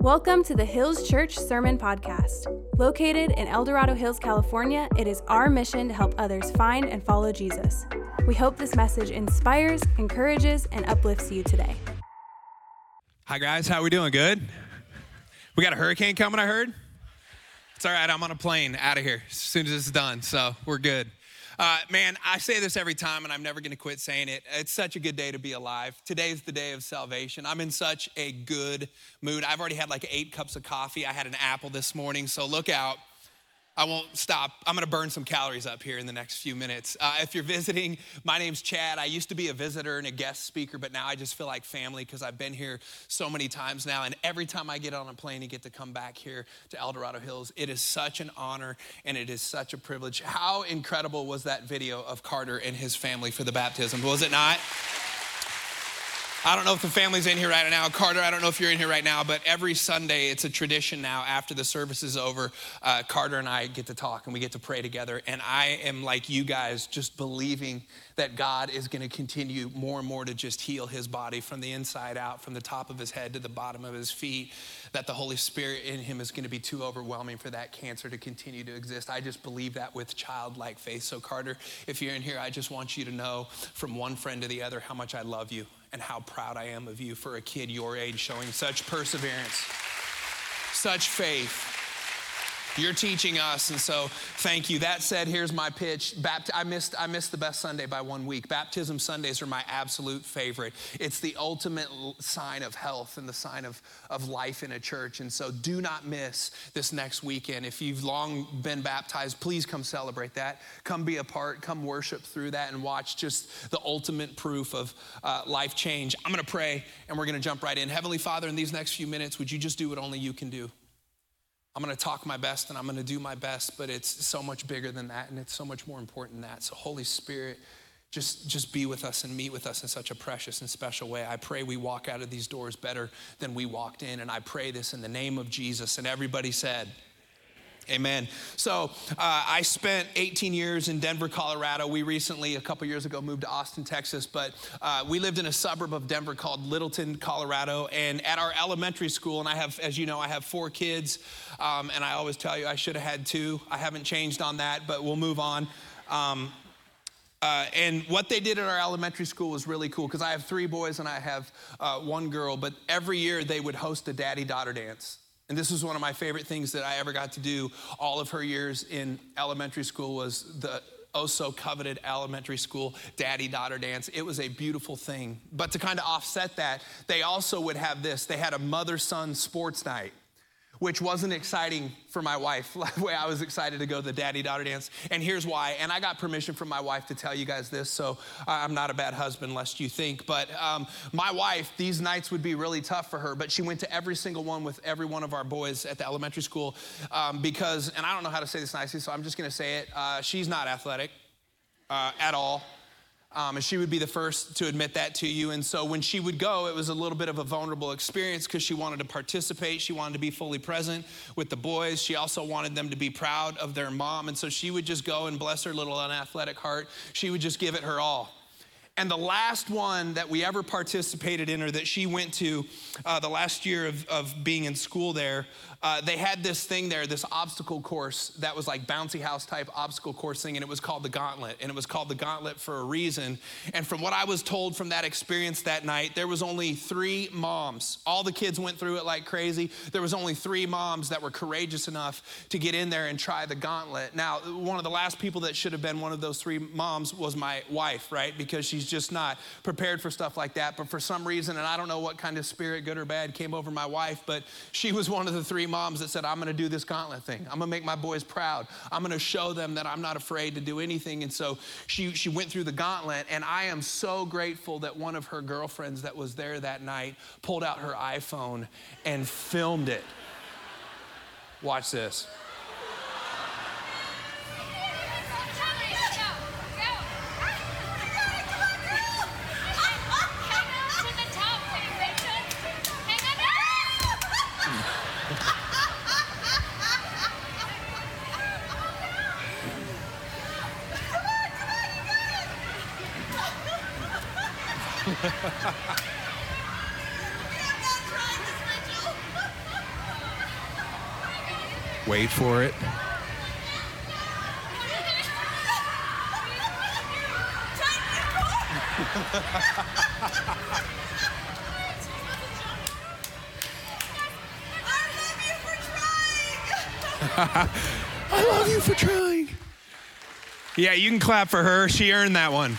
Welcome to the Hills Church Sermon Podcast. Located in El Dorado Hills, California, it is our mission to help others find and follow Jesus. We hope this message inspires, encourages, and uplifts you today. Hi guys, how are we doing? Good. We got a hurricane coming. I heard. It's all right. I'm on a plane out of here as soon as it's done, so we're good. Uh, man, I say this every time, and I'm never going to quit saying it. It's such a good day to be alive. Today's the day of salvation. I'm in such a good mood. I've already had like eight cups of coffee. I had an apple this morning, so look out. I won't stop. I'm gonna burn some calories up here in the next few minutes. Uh, if you're visiting, my name's Chad. I used to be a visitor and a guest speaker, but now I just feel like family because I've been here so many times now. And every time I get on a plane and get to come back here to El Dorado Hills, it is such an honor and it is such a privilege. How incredible was that video of Carter and his family for the baptism? Was it not? I don't know if the family's in here right now. Carter, I don't know if you're in here right now, but every Sunday it's a tradition now after the service is over. Uh, Carter and I get to talk and we get to pray together. And I am like you guys, just believing that God is going to continue more and more to just heal his body from the inside out, from the top of his head to the bottom of his feet, that the Holy Spirit in him is going to be too overwhelming for that cancer to continue to exist. I just believe that with childlike faith. So, Carter, if you're in here, I just want you to know from one friend to the other how much I love you and how proud I am of you for a kid your age showing such perseverance, such faith. You're teaching us, and so thank you. That said, here's my pitch. Bapt- I, missed, I missed the best Sunday by one week. Baptism Sundays are my absolute favorite. It's the ultimate sign of health and the sign of, of life in a church. And so do not miss this next weekend. If you've long been baptized, please come celebrate that. Come be a part, come worship through that, and watch just the ultimate proof of uh, life change. I'm going to pray, and we're going to jump right in. Heavenly Father, in these next few minutes, would you just do what only you can do? I'm going to talk my best and I'm going to do my best, but it's so much bigger than that and it's so much more important than that. So, Holy Spirit, just, just be with us and meet with us in such a precious and special way. I pray we walk out of these doors better than we walked in. And I pray this in the name of Jesus. And everybody said, Amen. So uh, I spent 18 years in Denver, Colorado. We recently, a couple years ago, moved to Austin, Texas, but uh, we lived in a suburb of Denver called Littleton, Colorado. And at our elementary school, and I have, as you know, I have four kids, um, and I always tell you I should have had two. I haven't changed on that, but we'll move on. Um, uh, and what they did at our elementary school was really cool because I have three boys and I have uh, one girl, but every year they would host a daddy daughter dance. And this was one of my favorite things that I ever got to do all of her years in elementary school was the oh so coveted elementary school daddy daughter dance. It was a beautiful thing. But to kind of offset that, they also would have this. They had a mother son sports night which wasn't exciting for my wife, the way I was excited to go to the daddy daughter dance. And here's why. And I got permission from my wife to tell you guys this, so I'm not a bad husband, lest you think. But um, my wife, these nights would be really tough for her, but she went to every single one with every one of our boys at the elementary school um, because, and I don't know how to say this nicely, so I'm just gonna say it. Uh, she's not athletic uh, at all. Um, and she would be the first to admit that to you. And so when she would go, it was a little bit of a vulnerable experience because she wanted to participate. She wanted to be fully present with the boys. She also wanted them to be proud of their mom. And so she would just go and bless her little unathletic heart. She would just give it her all. And the last one that we ever participated in, or that she went to uh, the last year of, of being in school there, uh, they had this thing there, this obstacle course that was like bouncy house type obstacle course thing, and it was called the Gauntlet. And it was called the Gauntlet for a reason. And from what I was told from that experience that night, there was only three moms. All the kids went through it like crazy. There was only three moms that were courageous enough to get in there and try the Gauntlet. Now, one of the last people that should have been one of those three moms was my wife, right? Because she's just not prepared for stuff like that. But for some reason, and I don't know what kind of spirit, good or bad, came over my wife, but she was one of the three moms that said, I'm gonna do this gauntlet thing. I'm gonna make my boys proud. I'm gonna show them that I'm not afraid to do anything. And so she, she went through the gauntlet, and I am so grateful that one of her girlfriends that was there that night pulled out her iPhone and filmed it. Watch this. For it. I love you for trying. Yeah, you can clap for her. She earned that one.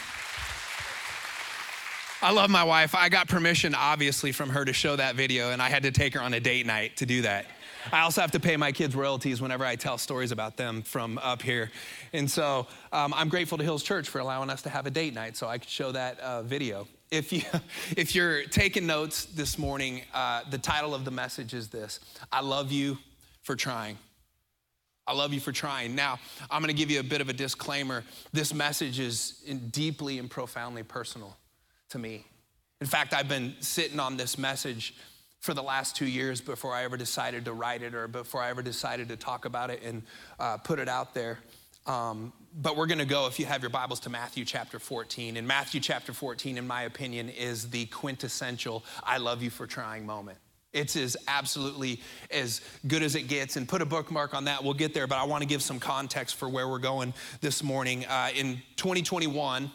I love my wife. I got permission, obviously, from her to show that video, and I had to take her on a date night to do that. I also have to pay my kids royalties whenever I tell stories about them from up here. And so um, I'm grateful to Hills Church for allowing us to have a date night so I could show that uh, video. If, you, if you're taking notes this morning, uh, the title of the message is this I love you for trying. I love you for trying. Now, I'm going to give you a bit of a disclaimer. This message is deeply and profoundly personal to me. In fact, I've been sitting on this message for the last two years before I ever decided to write it or before I ever decided to talk about it and uh, put it out there. Um, but we're going to go, if you have your Bibles, to Matthew chapter 14. And Matthew chapter 14, in my opinion, is the quintessential I love you for trying moment. It's as absolutely as good as it gets. And put a bookmark on that. We'll get there, but I want to give some context for where we're going this morning. Uh, in 2021,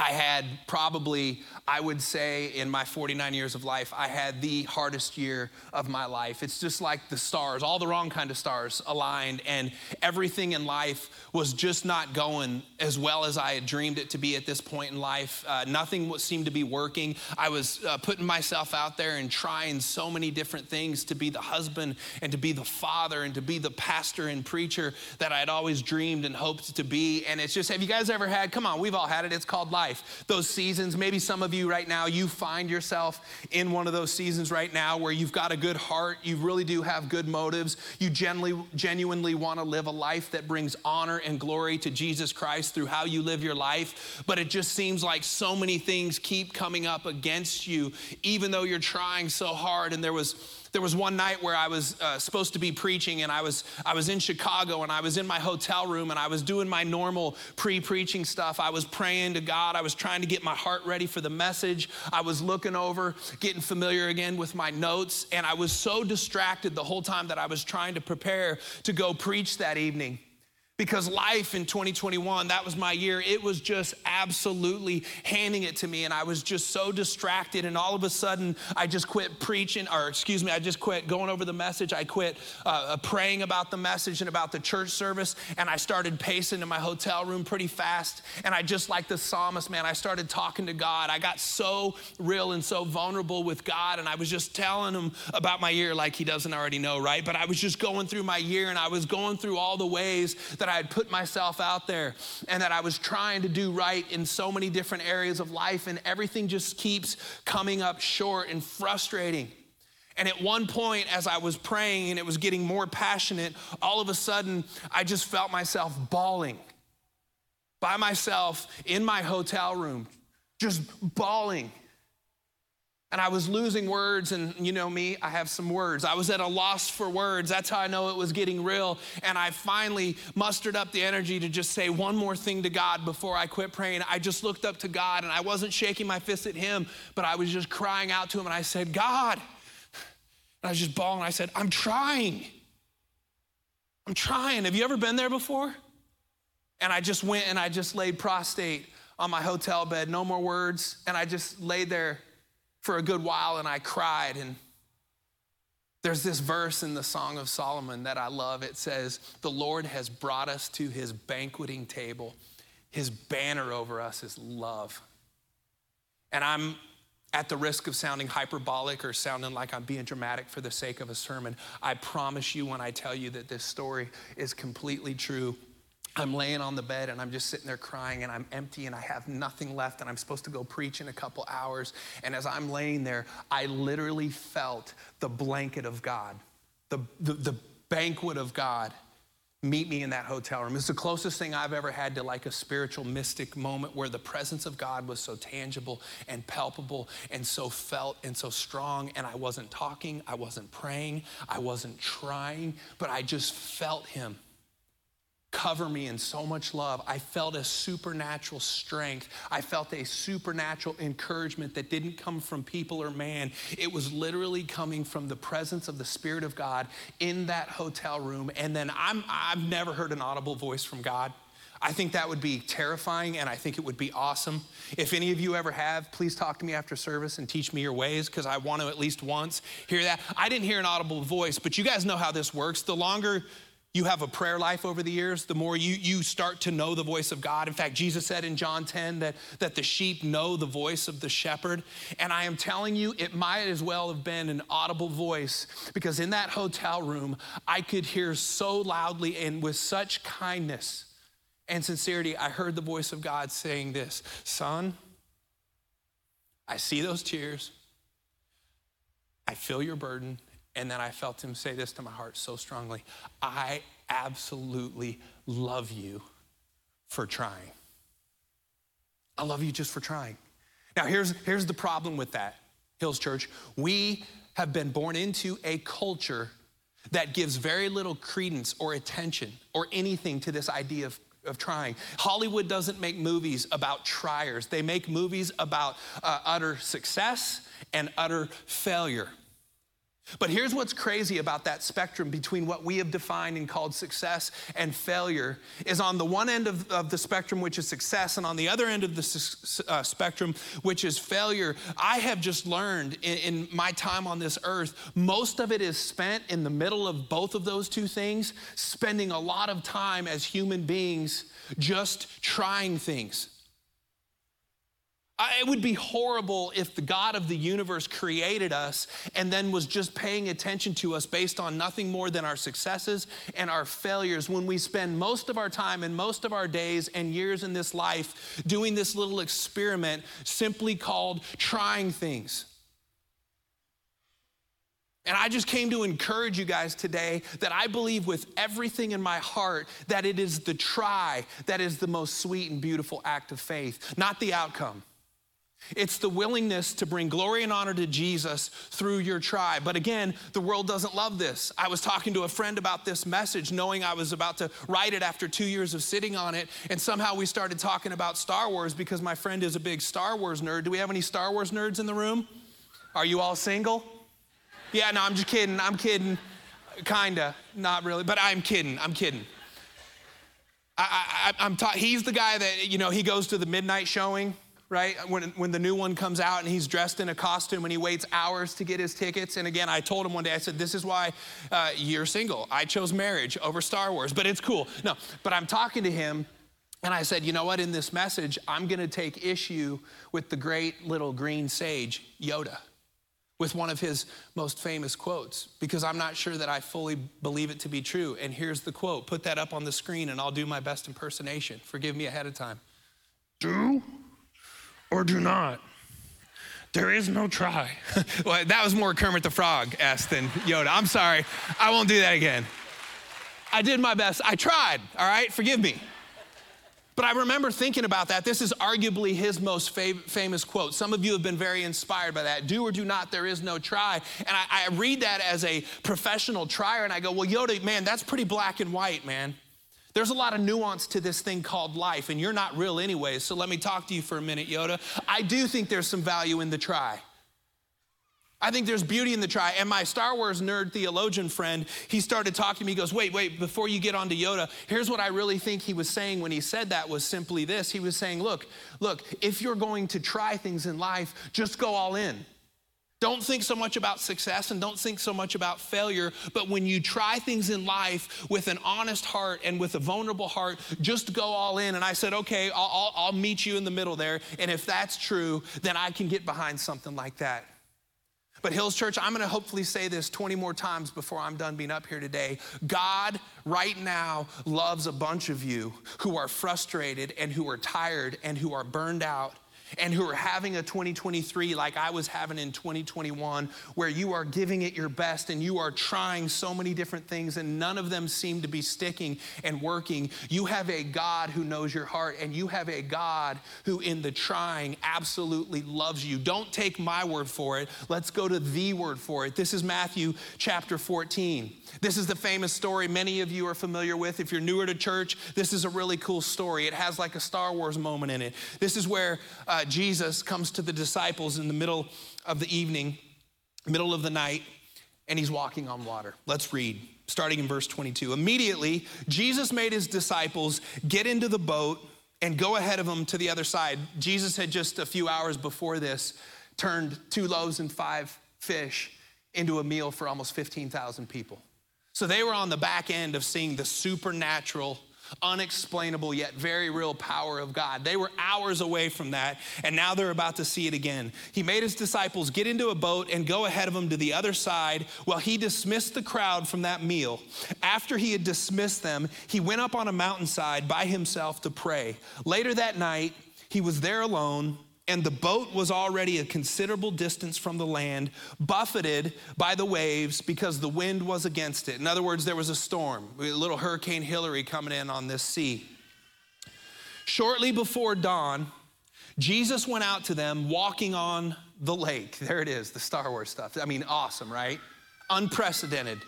I had probably, I would say, in my 49 years of life, I had the hardest year of my life. It's just like the stars, all the wrong kind of stars aligned, and everything in life was just not going as well as I had dreamed it to be at this point in life. Uh, nothing seemed to be working. I was uh, putting myself out there and trying so many different things to be the husband and to be the father and to be the pastor and preacher that I had always dreamed and hoped to be. And it's just, have you guys ever had, come on, we've all had it, it's called life life. Those seasons, maybe some of you right now, you find yourself in one of those seasons right now where you've got a good heart, you really do have good motives, you genuinely, genuinely want to live a life that brings honor and glory to Jesus Christ through how you live your life, but it just seems like so many things keep coming up against you, even though you're trying so hard. And there was there was one night where I was uh, supposed to be preaching, and I was, I was in Chicago, and I was in my hotel room, and I was doing my normal pre preaching stuff. I was praying to God. I was trying to get my heart ready for the message. I was looking over, getting familiar again with my notes, and I was so distracted the whole time that I was trying to prepare to go preach that evening because life in 2021, that was my year, it was just absolutely handing it to me. And I was just so distracted. And all of a sudden, I just quit preaching, or excuse me, I just quit going over the message. I quit uh, uh, praying about the message and about the church service. And I started pacing in my hotel room pretty fast. And I just like the psalmist, man, I started talking to God. I got so real and so vulnerable with God. And I was just telling him about my year like he doesn't already know, right? But I was just going through my year and I was going through all the ways that I had put myself out there and that I was trying to do right in so many different areas of life, and everything just keeps coming up short and frustrating. And at one point, as I was praying and it was getting more passionate, all of a sudden, I just felt myself bawling by myself in my hotel room, just bawling. And I was losing words, and you know me, I have some words. I was at a loss for words. That's how I know it was getting real. And I finally mustered up the energy to just say one more thing to God before I quit praying. I just looked up to God, and I wasn't shaking my fist at Him, but I was just crying out to Him, and I said, God. And I was just bawling. I said, I'm trying. I'm trying. Have you ever been there before? And I just went and I just laid prostate on my hotel bed, no more words. And I just laid there for a good while and I cried. And there's this verse in the Song of Solomon that I love. It says, The Lord has brought us to his banqueting table. His banner over us is love. And I'm at the risk of sounding hyperbolic or sounding like I'm being dramatic for the sake of a sermon. I promise you when I tell you that this story is completely true I'm laying on the bed and I'm just sitting there crying and I'm empty and I have nothing left and I'm supposed to go preach in a couple hours. And as I'm laying there, I literally felt the blanket of God, the, the, the banquet of God meet me in that hotel room. It's the closest thing I've ever had to like a spiritual mystic moment where the presence of God was so tangible and palpable and so felt and so strong. And I wasn't talking, I wasn't praying, I wasn't trying, but I just felt Him. Cover me in so much love. I felt a supernatural strength. I felt a supernatural encouragement that didn't come from people or man. It was literally coming from the presence of the Spirit of God in that hotel room. And then I'm, I've never heard an audible voice from God. I think that would be terrifying and I think it would be awesome. If any of you ever have, please talk to me after service and teach me your ways because I want to at least once hear that. I didn't hear an audible voice, but you guys know how this works. The longer you have a prayer life over the years, the more you, you start to know the voice of God. In fact, Jesus said in John 10 that, that the sheep know the voice of the shepherd. And I am telling you, it might as well have been an audible voice because in that hotel room, I could hear so loudly and with such kindness and sincerity, I heard the voice of God saying this Son, I see those tears, I feel your burden, and then I felt him say this to my heart so strongly I absolutely love you for trying. I love you just for trying. Now, here's, here's the problem with that, Hills Church. We have been born into a culture that gives very little credence or attention or anything to this idea of, of trying. Hollywood doesn't make movies about triers, they make movies about uh, utter success and utter failure. But here's what's crazy about that spectrum between what we have defined and called success and failure is on the one end of, of the spectrum, which is success, and on the other end of the uh, spectrum, which is failure. I have just learned in, in my time on this earth, most of it is spent in the middle of both of those two things, spending a lot of time as human beings just trying things. It would be horrible if the God of the universe created us and then was just paying attention to us based on nothing more than our successes and our failures when we spend most of our time and most of our days and years in this life doing this little experiment simply called trying things. And I just came to encourage you guys today that I believe with everything in my heart that it is the try that is the most sweet and beautiful act of faith, not the outcome. It's the willingness to bring glory and honor to Jesus through your tribe. But again, the world doesn't love this. I was talking to a friend about this message, knowing I was about to write it after two years of sitting on it. And somehow we started talking about Star Wars because my friend is a big Star Wars nerd. Do we have any Star Wars nerds in the room? Are you all single? Yeah, no, I'm just kidding. I'm kidding. Kinda, not really, but I'm kidding. I'm kidding. I, am ta- he's the guy that, you know, he goes to the midnight showing right? When, when the new one comes out and he's dressed in a costume and he waits hours to get his tickets. And again, I told him one day, I said, This is why uh, you're single. I chose marriage over Star Wars, but it's cool. No, but I'm talking to him and I said, You know what? In this message, I'm going to take issue with the great little green sage, Yoda. With one of his most famous quotes, because I'm not sure that I fully believe it to be true. And here's the quote put that up on the screen, and I'll do my best impersonation. Forgive me ahead of time. Do or do not. There is no try. well, that was more Kermit the Frog asked than Yoda. I'm sorry. I won't do that again. I did my best. I tried, all right? Forgive me. But I remember thinking about that. This is arguably his most fav- famous quote. Some of you have been very inspired by that. Do or do not, there is no try. And I, I read that as a professional trier, and I go, well, Yoda, man, that's pretty black and white, man. There's a lot of nuance to this thing called life, and you're not real anyway, so let me talk to you for a minute, Yoda. I do think there's some value in the try. I think there's beauty in the try. And my Star Wars nerd theologian friend, he started talking to me. He goes, Wait, wait, before you get on to Yoda, here's what I really think he was saying when he said that was simply this. He was saying, Look, look, if you're going to try things in life, just go all in. Don't think so much about success and don't think so much about failure, but when you try things in life with an honest heart and with a vulnerable heart, just go all in. And I said, okay, I'll, I'll, I'll meet you in the middle there. And if that's true, then I can get behind something like that. But Hills Church, I'm gonna hopefully say this 20 more times before I'm done being up here today. God, right now, loves a bunch of you who are frustrated and who are tired and who are burned out and who are having a 2023 like I was having in 2021, where you are giving it your best and you are trying so many different things and none of them seem to be sticking and working, you have a God who knows your heart and you have a God who, in the trying, absolutely loves you. Don't take my word for it. Let's go to the word for it. This is Matthew chapter 14. This is the famous story many of you are familiar with. If you're newer to church, this is a really cool story. It has like a Star Wars moment in it. This is where uh, Uh, Jesus comes to the disciples in the middle of the evening, middle of the night, and he's walking on water. Let's read, starting in verse 22. Immediately, Jesus made his disciples get into the boat and go ahead of him to the other side. Jesus had just a few hours before this turned two loaves and five fish into a meal for almost 15,000 people. So they were on the back end of seeing the supernatural, unexplainable, yet very real power of God. They were hours away from that, and now they're about to see it again. He made his disciples get into a boat and go ahead of him to the other side while he dismissed the crowd from that meal. After he had dismissed them, he went up on a mountainside by himself to pray. Later that night, he was there alone and the boat was already a considerable distance from the land, buffeted by the waves because the wind was against it. In other words, there was a storm, a little Hurricane Hilary coming in on this sea. Shortly before dawn, Jesus went out to them walking on the lake. There it is, the Star Wars stuff. I mean, awesome, right? Unprecedented.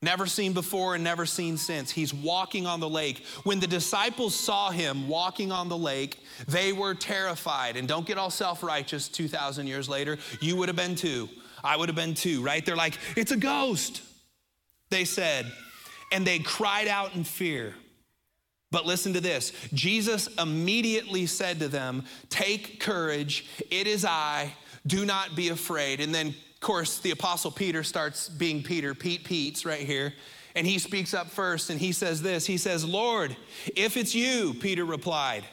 Never seen before and never seen since. He's walking on the lake. When the disciples saw him walking on the lake, they were terrified. And don't get all self righteous 2,000 years later. You would have been too. I would have been too, right? They're like, it's a ghost, they said. And they cried out in fear. But listen to this Jesus immediately said to them, Take courage, it is I, do not be afraid. And then of course, the Apostle Peter starts being Peter, Pete Pete's right here. And he speaks up first and he says this He says, Lord, if it's you, Peter replied.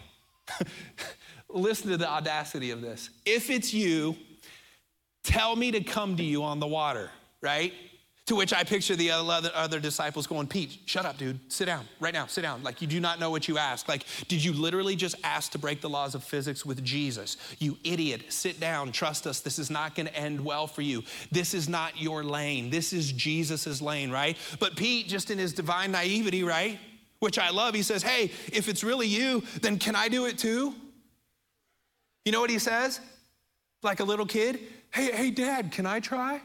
Listen to the audacity of this. If it's you, tell me to come to you on the water, right? To which I picture the other, other disciples going, Pete, shut up, dude. Sit down right now. Sit down. Like, you do not know what you ask. Like, did you literally just ask to break the laws of physics with Jesus? You idiot. Sit down. Trust us. This is not going to end well for you. This is not your lane. This is Jesus's lane, right? But Pete, just in his divine naivety, right? Which I love, he says, Hey, if it's really you, then can I do it too? You know what he says? Like a little kid, Hey, hey, dad, can I try?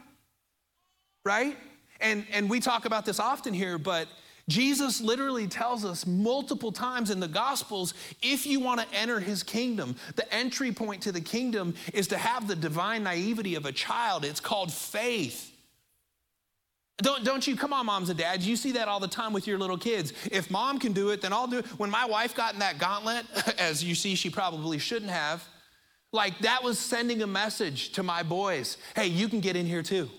Right? And, and we talk about this often here, but Jesus literally tells us multiple times in the Gospels if you want to enter his kingdom, the entry point to the kingdom is to have the divine naivety of a child. It's called faith. Don't, don't you, come on, moms and dads, you see that all the time with your little kids. If mom can do it, then I'll do it. When my wife got in that gauntlet, as you see, she probably shouldn't have, like that was sending a message to my boys hey, you can get in here too.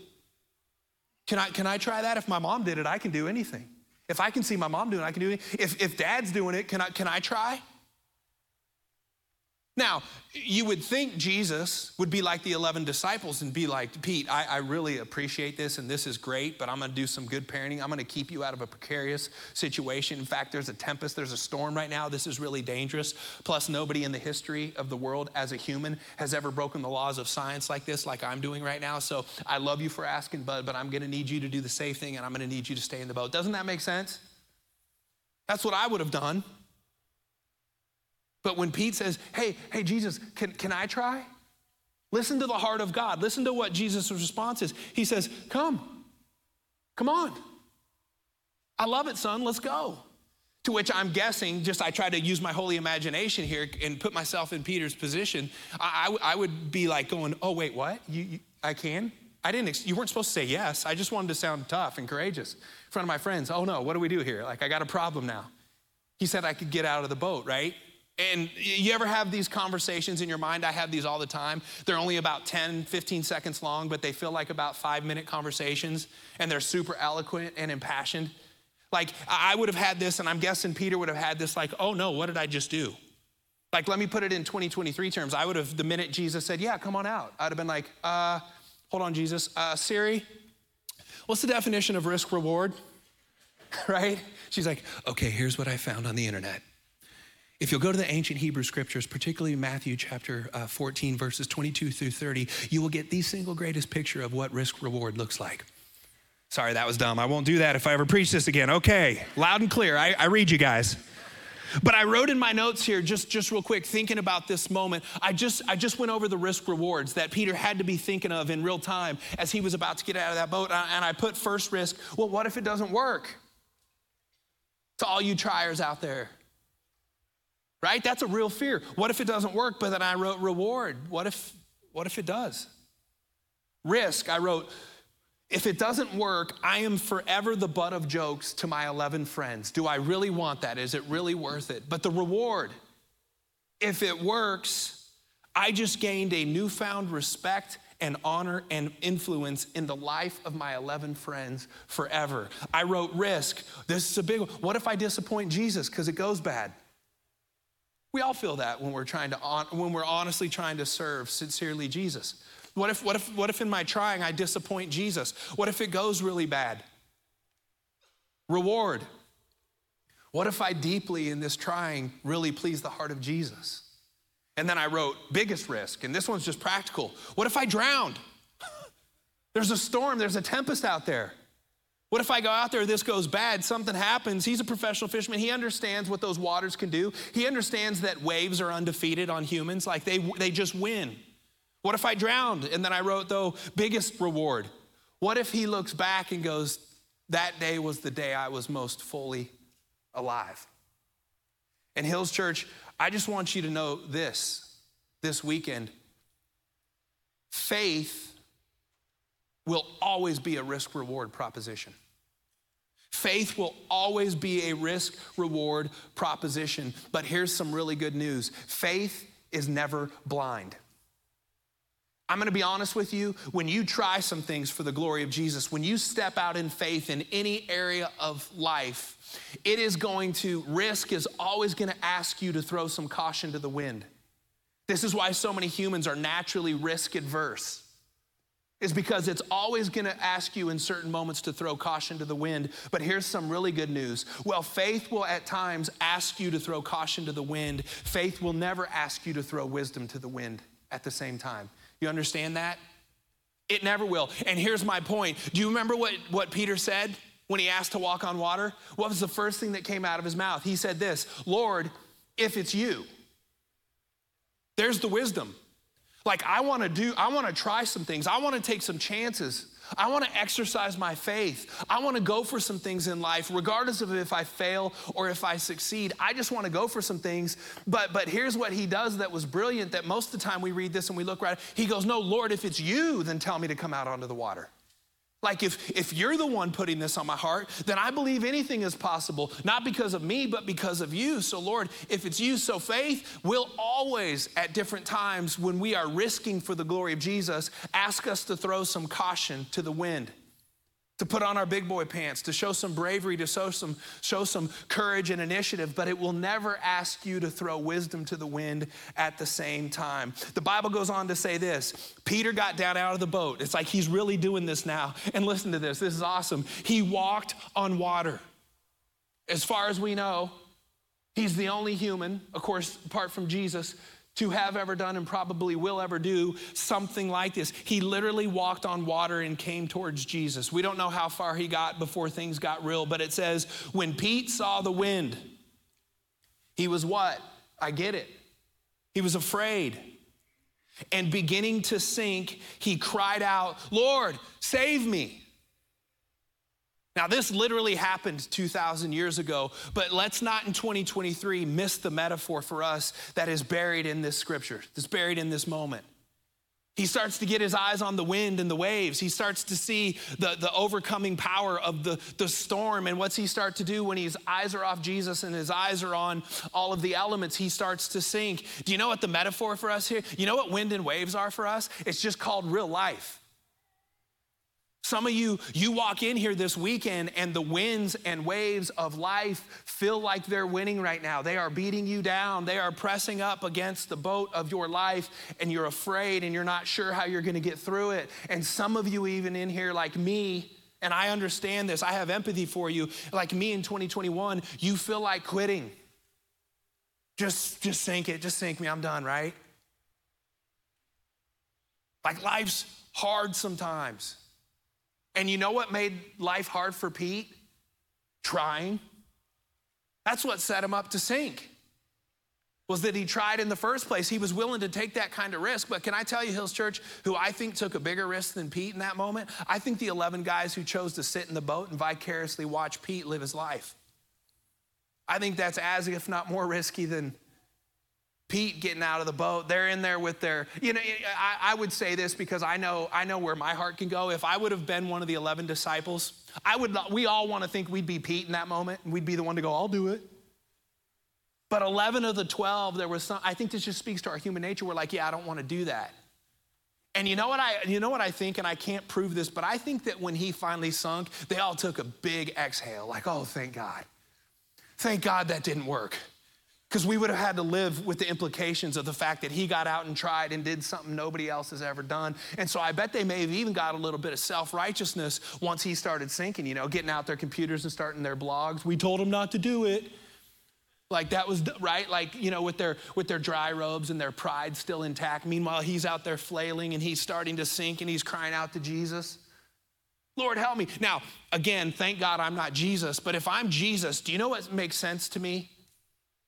Can I, can I try that? If my mom did it, I can do anything. If I can see my mom doing it, I can do it. If, if dad's doing it, can I, can I try? Now, you would think Jesus would be like the 11 disciples and be like, Pete, I, I really appreciate this and this is great, but I'm gonna do some good parenting. I'm gonna keep you out of a precarious situation. In fact, there's a tempest, there's a storm right now. This is really dangerous. Plus, nobody in the history of the world as a human has ever broken the laws of science like this, like I'm doing right now. So I love you for asking, Bud, but I'm gonna need you to do the safe thing and I'm gonna need you to stay in the boat. Doesn't that make sense? That's what I would have done. But when Pete says, hey, hey, Jesus, can, can I try? Listen to the heart of God. Listen to what Jesus' response is. He says, Come, come on. I love it, son. Let's go. To which I'm guessing, just I try to use my holy imagination here and put myself in Peter's position. I, I, I would be like going, Oh, wait, what? You, you, I can? I didn't, you weren't supposed to say yes. I just wanted to sound tough and courageous in front of my friends. Oh, no, what do we do here? Like, I got a problem now. He said I could get out of the boat, right? And you ever have these conversations in your mind? I have these all the time. They're only about 10, 15 seconds long, but they feel like about five minute conversations, and they're super eloquent and impassioned. Like, I would have had this, and I'm guessing Peter would have had this, like, oh no, what did I just do? Like, let me put it in 2023 terms. I would have, the minute Jesus said, yeah, come on out, I'd have been like, uh, hold on, Jesus. Uh, Siri, what's the definition of risk reward? right? She's like, okay, here's what I found on the internet. If you'll go to the ancient Hebrew scriptures, particularly Matthew chapter uh, 14, verses 22 through 30, you will get the single greatest picture of what risk reward looks like. Sorry, that was dumb. I won't do that if I ever preach this again. Okay, loud and clear. I, I read you guys. But I wrote in my notes here, just, just real quick, thinking about this moment. I just, I just went over the risk rewards that Peter had to be thinking of in real time as he was about to get out of that boat. And I put first risk, well, what if it doesn't work? To all you triers out there, right? That's a real fear. What if it doesn't work? But then I wrote reward. What if, what if it does? Risk, I wrote, if it doesn't work, I am forever the butt of jokes to my 11 friends. Do I really want that? Is it really worth it? But the reward, if it works, I just gained a newfound respect and honor and influence in the life of my 11 friends forever. I wrote risk. This is a big one. What if I disappoint Jesus because it goes bad? We all feel that when we're trying to when we're honestly trying to serve sincerely Jesus. What if what if what if in my trying I disappoint Jesus? What if it goes really bad? Reward. What if I deeply in this trying really please the heart of Jesus? And then I wrote biggest risk, and this one's just practical. What if I drowned? There's a storm, there's a tempest out there. What if I go out there, this goes bad, something happens? He's a professional fisherman. He understands what those waters can do. He understands that waves are undefeated on humans, like they, they just win. What if I drowned? And then I wrote, though, biggest reward. What if he looks back and goes, that day was the day I was most fully alive? And Hills Church, I just want you to know this this weekend faith will always be a risk reward proposition. Faith will always be a risk reward proposition. But here's some really good news faith is never blind. I'm gonna be honest with you, when you try some things for the glory of Jesus, when you step out in faith in any area of life, it is going to, risk is always gonna ask you to throw some caution to the wind. This is why so many humans are naturally risk adverse is because it's always going to ask you in certain moments to throw caution to the wind. But here's some really good news. Well, faith will at times ask you to throw caution to the wind. Faith will never ask you to throw wisdom to the wind at the same time. You understand that? It never will. And here's my point. Do you remember what, what Peter said when he asked to walk on water? What was the first thing that came out of his mouth? He said this Lord, if it's you, there's the wisdom. Like, I wanna do, I wanna try some things. I wanna take some chances. I wanna exercise my faith. I wanna go for some things in life, regardless of if I fail or if I succeed. I just wanna go for some things. But, but here's what he does that was brilliant that most of the time we read this and we look right, he goes, No, Lord, if it's you, then tell me to come out onto the water. Like, if, if you're the one putting this on my heart, then I believe anything is possible, not because of me, but because of you. So, Lord, if it's you, so faith will always, at different times when we are risking for the glory of Jesus, ask us to throw some caution to the wind to put on our big boy pants, to show some bravery, to show some, show some courage and initiative, but it will never ask you to throw wisdom to the wind at the same time. The Bible goes on to say this Peter got down out of the boat. It's like he's really doing this now. And listen to this this is awesome. He walked on water. As far as we know, he's the only human, of course, apart from Jesus, to have ever done and probably will ever do something like this. He literally walked on water and came towards Jesus. We don't know how far he got before things got real, but it says, when Pete saw the wind, he was what? I get it. He was afraid. And beginning to sink, he cried out, Lord, save me. Now, this literally happened 2,000 years ago, but let's not in 2023 miss the metaphor for us that is buried in this scripture, that's buried in this moment. He starts to get his eyes on the wind and the waves. He starts to see the, the overcoming power of the, the storm. And what's he start to do when his eyes are off Jesus and his eyes are on all of the elements? He starts to sink. Do you know what the metaphor for us here? You know what wind and waves are for us? It's just called real life. Some of you, you walk in here this weekend and the winds and waves of life feel like they're winning right now. They are beating you down. They are pressing up against the boat of your life and you're afraid and you're not sure how you're going to get through it. And some of you, even in here, like me, and I understand this, I have empathy for you. Like me in 2021, you feel like quitting. Just, just sink it, just sink me, I'm done, right? Like life's hard sometimes. And you know what made life hard for Pete? Trying. That's what set him up to sink. Was that he tried in the first place. He was willing to take that kind of risk. But can I tell you, Hills Church, who I think took a bigger risk than Pete in that moment? I think the 11 guys who chose to sit in the boat and vicariously watch Pete live his life. I think that's as, if not more risky than Pete getting out of the boat. They're in there with their, you know, I, I, would say this because I know, I know where my heart can go. If I would have been one of the 11 disciples, I would, we all want to think we'd be Pete in that moment and we'd be the one to go, I'll do it. But 11 of the 12, there was some, I think this just speaks to our human nature. We're like, yeah, I don't want to do that. And you know what I you know what I think and I can't prove this but I think that when he finally sunk they all took a big exhale like oh thank God. Thank God that didn't work. Because we would have had to live with the implications of the fact that he got out and tried and did something nobody else has ever done. And so I bet they may have even got a little bit of self righteousness once he started sinking, you know, getting out their computers and starting their blogs. We told him not to do it. Like that was right, like you know, with their with their dry robes and their pride still intact. Meanwhile, he's out there flailing and he's starting to sink and he's crying out to Jesus. Lord, help me. Now, again, thank God I'm not Jesus, but if I'm Jesus, do you know what makes sense to me?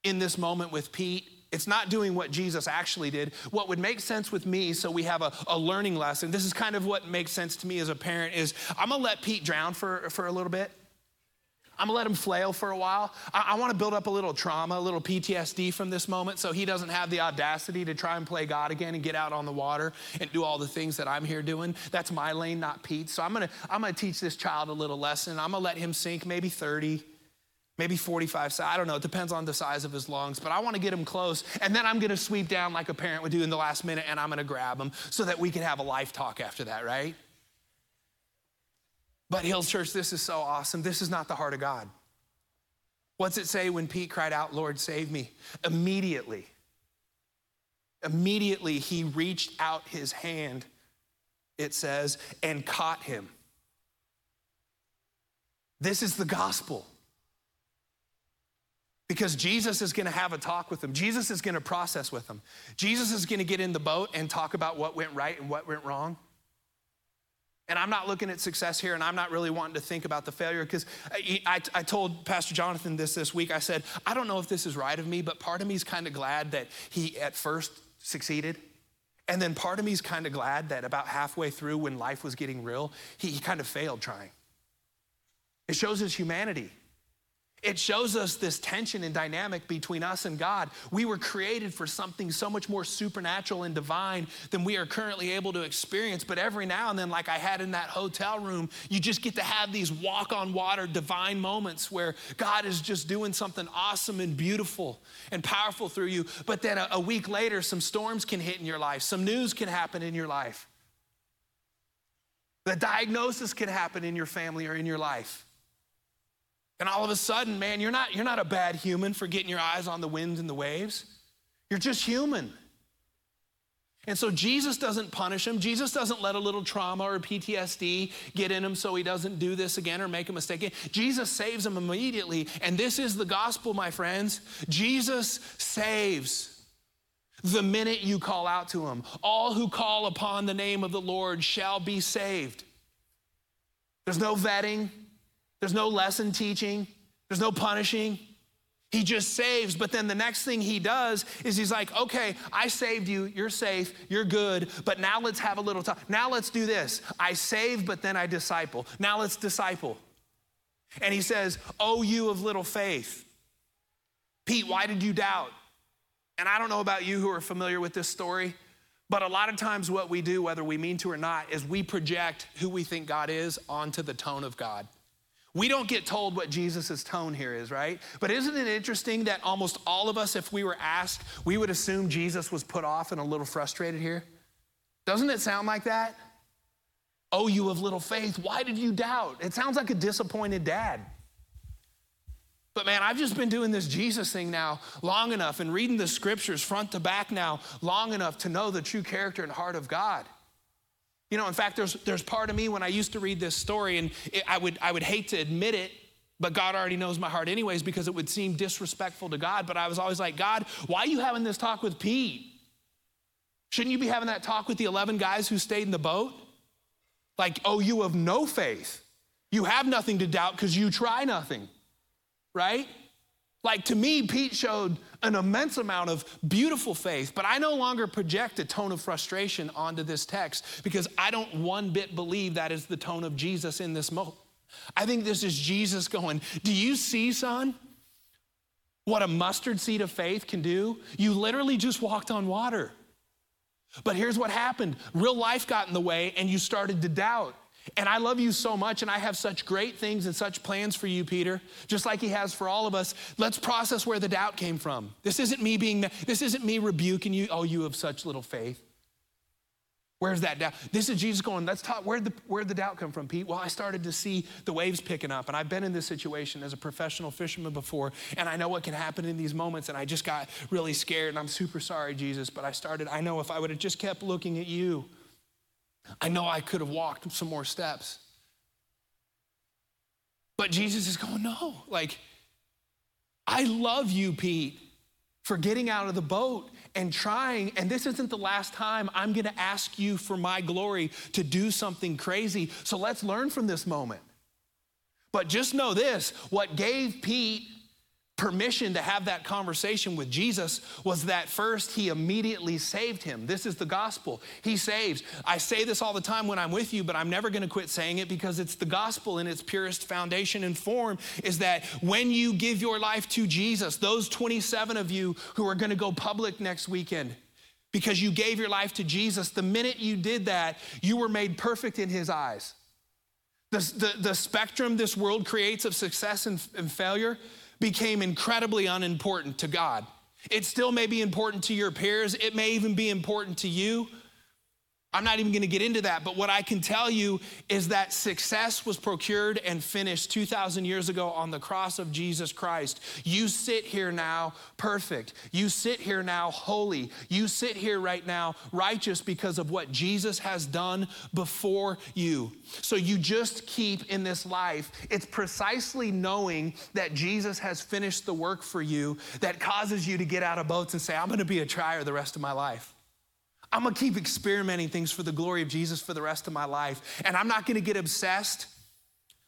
In this moment with Pete. It's not doing what Jesus actually did. What would make sense with me, so we have a, a learning lesson, this is kind of what makes sense to me as a parent, is I'm gonna let Pete drown for, for a little bit. I'm gonna let him flail for a while. I, I, wanna build up a little trauma, a little PTSD from this moment so he doesn't have the audacity to try and play God again and get out on the water and do all the things that I'm here doing. That's my lane, not Pete's. So I'm gonna, I'm gonna teach this child a little lesson. I'm gonna let him sink maybe 30, maybe 45 I don't know, it depends on the size of his lungs, but I want to get him close. And then I'm going to sweep down like a parent would do in the last minute and I'm going to grab him so that we can have a life talk after that, right? But Hills Church, this is so awesome. This is not the heart of God. What's it say when Pete cried out, Lord, save me? Immediately, immediately he reached out his hand, it says, and caught him. This is the gospel. Because Jesus is going to have a talk with them. Jesus is going to process with them. Jesus is going to get in the boat and talk about what went right and what went wrong. And I'm not looking at success here, and I'm not really wanting to think about the failure because I, I, I, told Pastor Jonathan this this week. I said, I don't know if this is right of me, but part of me is kind of glad that he at first succeeded. And then part of me is kind of glad that about halfway through, when life was getting real, he, he kind of failed trying. It shows his humanity. It shows us this tension and dynamic between us and God. We were created for something so much more supernatural and divine than we are currently able to experience. But every now and then, like I had in that hotel room, you just get to have these walk on water divine moments where God is just doing something awesome and beautiful and powerful through you. But then a, a week later, some storms can hit in your life, some news can happen in your life. The diagnosis can happen in your family or in your life. And all of a sudden, man, you're not, you're not a bad human for getting your eyes on the winds and the waves. You're just human. And so Jesus doesn't punish him. Jesus doesn't let a little trauma or PTSD get in him so he doesn't do this again or make a mistake. Jesus saves him immediately. And this is the gospel, my friends. Jesus saves the minute you call out to him. All who call upon the name of the Lord shall be saved. There's no vetting, there's no lesson teaching, there's no punishing. He just saves, but then the next thing he does is he's like, okay, I saved you, you're safe, you're good, but now let's have a little time. Now let's do this. I save, but then I disciple. Now let's disciple. And he says, Oh, you of little faith. Pete, why did you doubt? And I don't know about you who are familiar with this story, but a lot of times what we do, whether we mean to or not, is we project who we think God is onto the tone of God. We don't get told what Jesus' tone here is, right? But isn't it interesting that almost all of us, if we were asked, we would assume Jesus was put off and a little frustrated here? Doesn't it sound like that? Oh, you of little faith, why did you doubt? It sounds like a disappointed dad. But man, I've just been doing this Jesus thing now long enough and reading the scriptures front to back now long enough to know the true character and heart of God. You know, in fact, there's, there's part of me when I used to read this story, and it, I, would, I would hate to admit it, But God already knows my heart, anyways, because it would seem disrespectful to God. But I was always like, God, why are you having this talk with Pete? Shouldn't you be having that talk with the 11 guys who stayed in the boat? Like, oh, you have no faith. You have nothing to doubt because you try nothing, right? Like to me, Pete showed an immense amount of beautiful faith, but I no longer project a tone of frustration onto this text because I don't one bit believe that is the tone of Jesus in this moment. I think this is Jesus going, Do you see, son? What a mustard seed of faith can do? You literally just walked on water. But here's what happened real life got in the way, and you started to doubt. And I love you so much, and I have such great things and such plans for you, Peter, just like he has for all of us. Let's process where the doubt came from. This isn't me being, this isn't me rebuking you. Oh, you have such little faith. Where's that doubt? This is Jesus going, let's talk. Where'd the, where'd the doubt come from, Pete? Well, I started to see the waves picking up, and I've been in this situation as a professional fisherman before, and I know what can happen in these moments, and I just got really scared, and I'm super sorry, Jesus, but I started, I know if I would have just kept looking at you, I know I could have walked some more steps. But Jesus is going, no, like, I love you, Pete, for getting out of the boat and trying. And this isn't the last time I'm going to ask you for my glory to do something crazy. So let's learn from this moment. But just know this what gave Pete permission to have that conversation with Jesus was that first he immediately saved him. This is the gospel. He saves. I say this all the time when I'm with you, but I'm never going to quit saying it because it's the gospel in its purest foundation and form is that when you give your life to Jesus, those 27 of you who are going to go public next weekend, because you gave your life to Jesus, the minute you did that, you were made perfect in his eyes. The, the, the spectrum this world creates of success and, and failure, became incredibly unimportant to God. It still may be important to your peers, it may even be important to you, I'm not even going to get into that, but what I can tell you is that success was procured and finished 2,000 years ago on the cross of Jesus Christ. You sit here now perfect. You sit here now holy. You sit here right now righteous because of what Jesus has done before you. So you just keep in this life. It's precisely knowing that Jesus has finished the work for you that causes you to get out of boats and say, I'm going to be a trier the rest of my life. I'm gonna keep experimenting things for the glory of Jesus for the rest of my life. And I'm not gonna get obsessed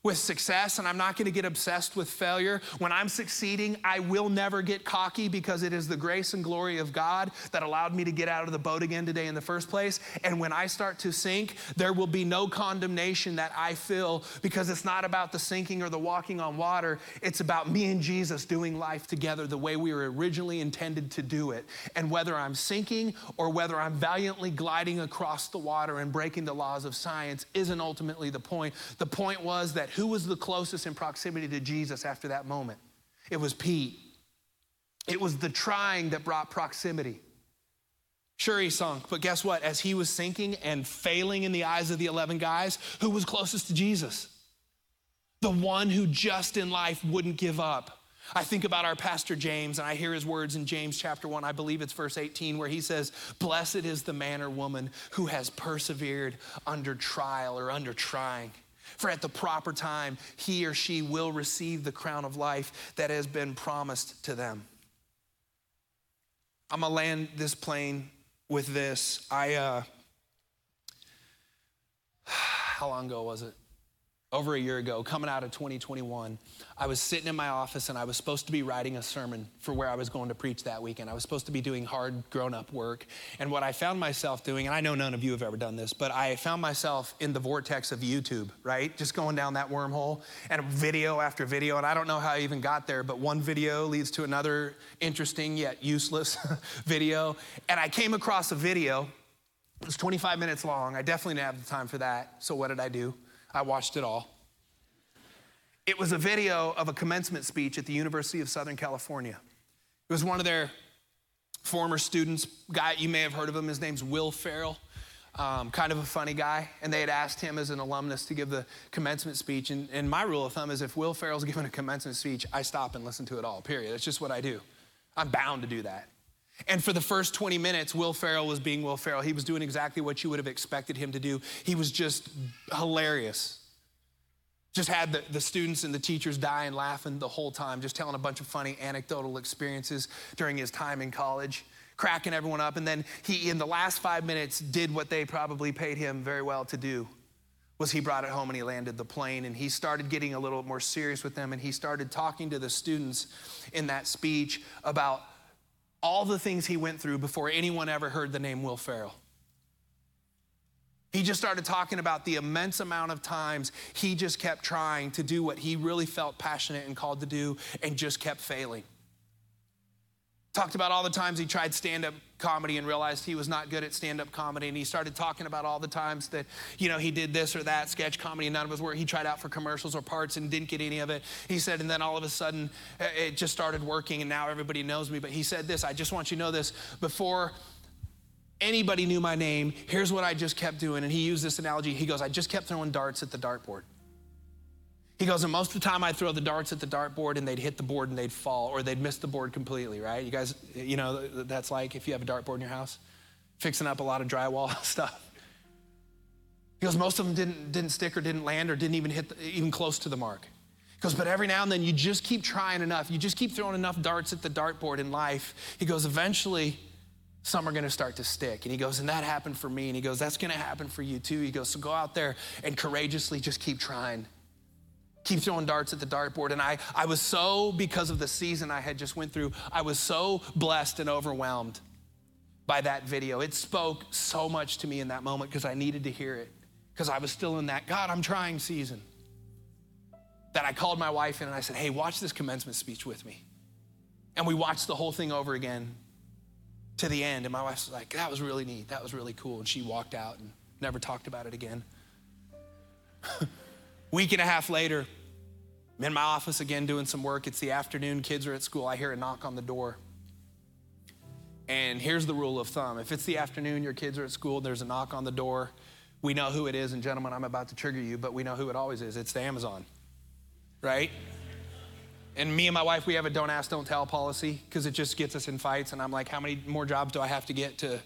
with success and I'm not going to get obsessed with failure. When I'm succeeding, I will never get cocky because it is the grace and glory of God that allowed me to get out of the boat again today in the first place. And when I start to sink, there will be no condemnation that I feel because it's not about the sinking or the walking on water. It's about me and Jesus doing life together the way we were originally intended to do it. And whether I'm sinking or whether I'm valiantly gliding across the water and breaking the laws of science isn't ultimately the point. The point was that who was the closest in proximity to Jesus after that moment? It was Pete. It was the trying that brought proximity. Sure, he sunk, but guess what? As he was sinking and failing in the eyes of the 11 guys, who was closest to Jesus? The one who just in life wouldn't give up. I think about our pastor James, and I hear his words in James chapter 1, I believe it's verse 18, where he says, Blessed is the man or woman who has persevered under trial or under trying. For at the proper time, he or she will receive the crown of life that has been promised to them. I'm gonna land this plane with this. I, uh, how long ago was it? Over a year ago, coming out of 2021, I was sitting in my office and I was supposed to be writing a sermon for where I was going to preach that weekend. I was supposed to be doing hard grown up work. And what I found myself doing, and I know none of you have ever done this, but I found myself in the vortex of YouTube, right? Just going down that wormhole and video after video. And I don't know how I even got there, but one video leads to another interesting yet useless video. And I came across a video. It was 25 minutes long. I definitely didn't have the time for that. So what did I do? I watched it all. It was a video of a commencement speech at the University of Southern California. It was one of their former students, guy, you may have heard of him, his name's Will Ferrell. Um, kind of a funny guy, and they had asked him as an alumnus to give the commencement speech. And, and my rule of thumb is if Will Ferrell's giving a commencement speech, I stop and listen to it all, period. That's just what I do. I'm bound to do that. And for the first 20 minutes, Will Ferrell was being Will Ferrell. He was doing exactly what you would have expected him to do. He was just hilarious. Just had the, the students and the teachers dying laughing the whole time, just telling a bunch of funny anecdotal experiences during his time in college, cracking everyone up. And then he, in the last five minutes, did what they probably paid him very well to do was he brought it home and he landed the plane and he started getting a little more serious with them and he started talking to the students in that speech about all the things he went through before anyone ever heard the name Will Ferrell. He just started talking about the immense amount of times he just kept trying to do what he really felt passionate and called to do and just kept failing. Talked about all the times he tried stand up comedy and realized he was not good at stand up comedy. And he started talking about all the times that, you know, he did this or that sketch comedy and none of his work. He tried out for commercials or parts and didn't get any of it. He said, and then all of a sudden it just started working and now everybody knows me. But he said this I just want you to know this before anybody knew my name, here's what I just kept doing. And he used this analogy. He goes, I just kept throwing darts at the dartboard. He goes, and most of the time I'd throw the darts at the dartboard and they'd hit the board and they'd fall or they'd miss the board completely, right? You guys, you know, that's like if you have a dartboard in your house, fixing up a lot of drywall stuff. He goes, most of them didn't, didn't stick or didn't land or didn't even hit the, even close to the mark. He goes, but every now and then you just keep trying enough. You just keep throwing enough darts at the dartboard in life. He goes, eventually some are going to start to stick. And he goes, and that happened for me. And he goes, that's going to happen for you too. He goes, so go out there and courageously just keep trying keep throwing darts at the dartboard. And I, I was so, because of the season I had just went through, I was so blessed and overwhelmed by that video. It spoke so much to me in that moment because I needed to hear it because I was still in that, God, I'm trying season. That I called my wife in and I said, hey, watch this commencement speech with me. And we watched the whole thing over again to the end. And my wife was like, that was really neat. That was really cool. And she walked out and never talked about it again. Week and a half later, I'm in my office again doing some work. It's the afternoon, kids are at school. I hear a knock on the door. And here's the rule of thumb if it's the afternoon, your kids are at school, there's a knock on the door, we know who it is. And gentlemen, I'm about to trigger you, but we know who it always is. It's the Amazon, right? And me and my wife, we have a don't ask, don't tell policy because it just gets us in fights. And I'm like, how many more jobs do I have to get to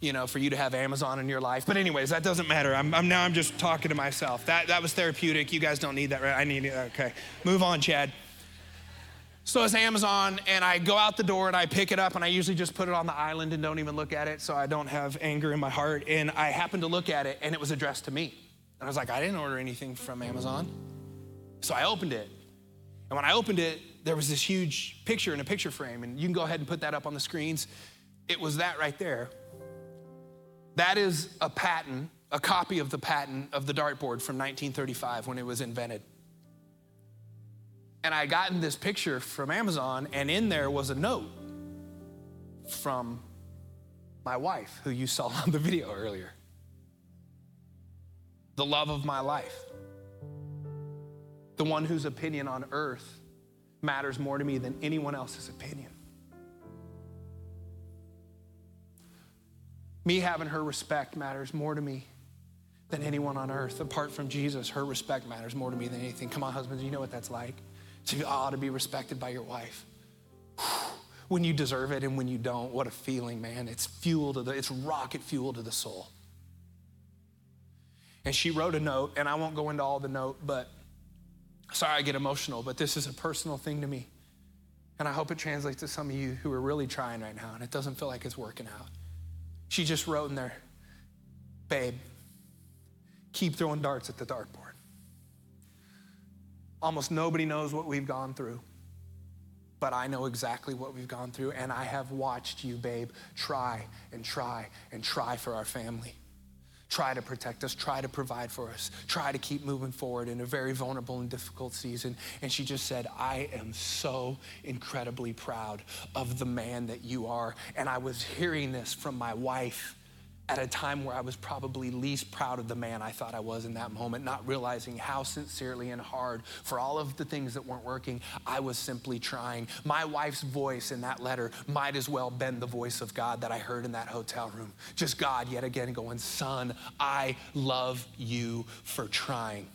you know, for you to have Amazon in your life. But anyways, that doesn't matter. I'm, I'm, now I'm just talking to myself. That that was therapeutic. You guys don't need that, right? I need it. Okay, move on, Chad. So it's Amazon, and I go out the door and I pick it up, and I usually just put it on the island and don't even look at it, so I don't have anger in my heart. And I happened to look at it, and it was addressed to me. And I was like, I didn't order anything from Amazon. So I opened it. And when I opened it, there was this huge picture in a picture frame, and you can go ahead and put that up on the screens. It was that right there. That is a patent, a copy of the patent of the dartboard from 1935 when it was invented. And I gotten this picture from Amazon, and in there was a note from my wife, who you saw on the video earlier. The love of my life. The one whose opinion on earth matters more to me than anyone else's opinion. Me having her respect matters more to me than anyone on earth. Apart from Jesus, her respect matters more to me than anything. Come on, husbands, you know what that's like. To ought to be respected by your wife. When you deserve it and when you don't, what a feeling, man. It's fuel to the, it's rocket fuel to the soul. And she wrote a note, and I won't go into all the note, but sorry I get emotional, but this is a personal thing to me. And I hope it translates to some of you who are really trying right now, and it doesn't feel like it's working out. She just wrote in there, babe, keep throwing darts at the dartboard. Almost nobody knows what we've gone through, but I know exactly what we've gone through, and I have watched you, babe, try and try and try for our family try to protect us, try to provide for us, try to keep moving forward in a very vulnerable and difficult season. And she just said, I am so incredibly proud of the man that you are. And I was hearing this from my wife at a time where I was probably least proud of the man I thought I was in that moment, not realizing how sincerely and hard for all of the things that weren't working, I was simply trying. My wife's voice in that letter might as well been the voice of God that I heard in that hotel room. Just God yet again going, Son, I love you for trying.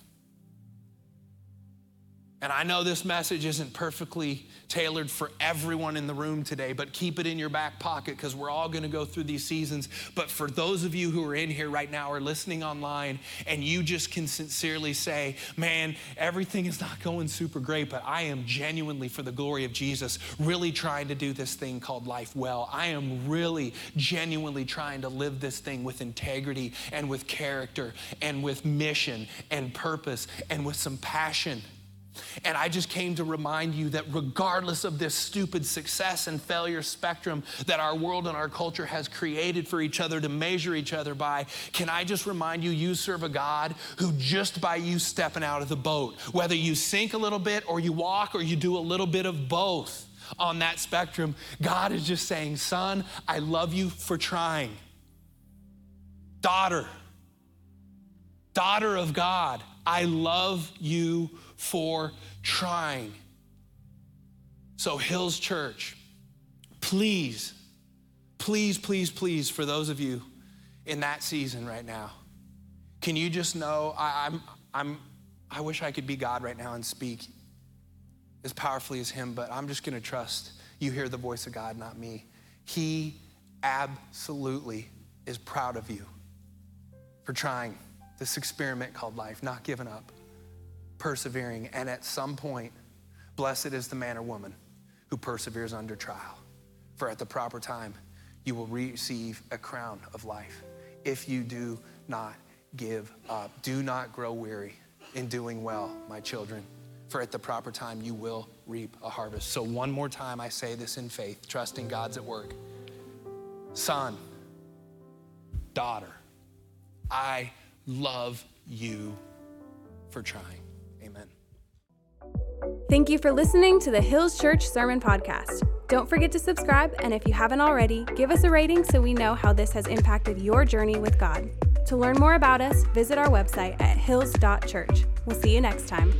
And I know this message isn't perfectly tailored for everyone in the room today, but keep it in your back pocket because we're all going to go through these seasons. But for those of you who are in here right now or listening online, and you just can sincerely say, Man, everything is not going super great, but I am genuinely, for the glory of Jesus, really trying to do this thing called life well. I am really genuinely trying to live this thing with integrity and with character and with mission and purpose and with some passion. And I just came to remind you that regardless of this stupid success and failure spectrum that our world and our culture has created for each other to measure each other by, can I just remind you, you serve a God who just by you stepping out of the boat, whether you sink a little bit or you walk or you do a little bit of both on that spectrum, God is just saying, son, I love you for trying. Daughter, daughter of God, I love you for trying. So, Hills Church, please, please, please, please, for those of you in that season right now, can you just know I, I'm, I'm, I wish I could be God right now and speak as powerfully as Him, but I'm just to trust you hear the voice of God, not me. He absolutely is proud of you for trying this experiment called life, not giving up persevering, and at some point, blessed is the man or woman who perseveres under trial. For at the proper time, you will receive a crown of life if you do not give up. Do not grow weary in doing well, my children, for at the proper time, you will reap a harvest. So, one more time, I say this in faith, trusting God's at work. Son, daughter, I love you for trying. Amen. Thank you for listening to the Hills Church Sermon Podcast. Don't forget to subscribe, and if you haven't already, give us a rating so we know how this has impacted your journey with God. To learn more about us, visit our website at hills.church. We'll see you next time.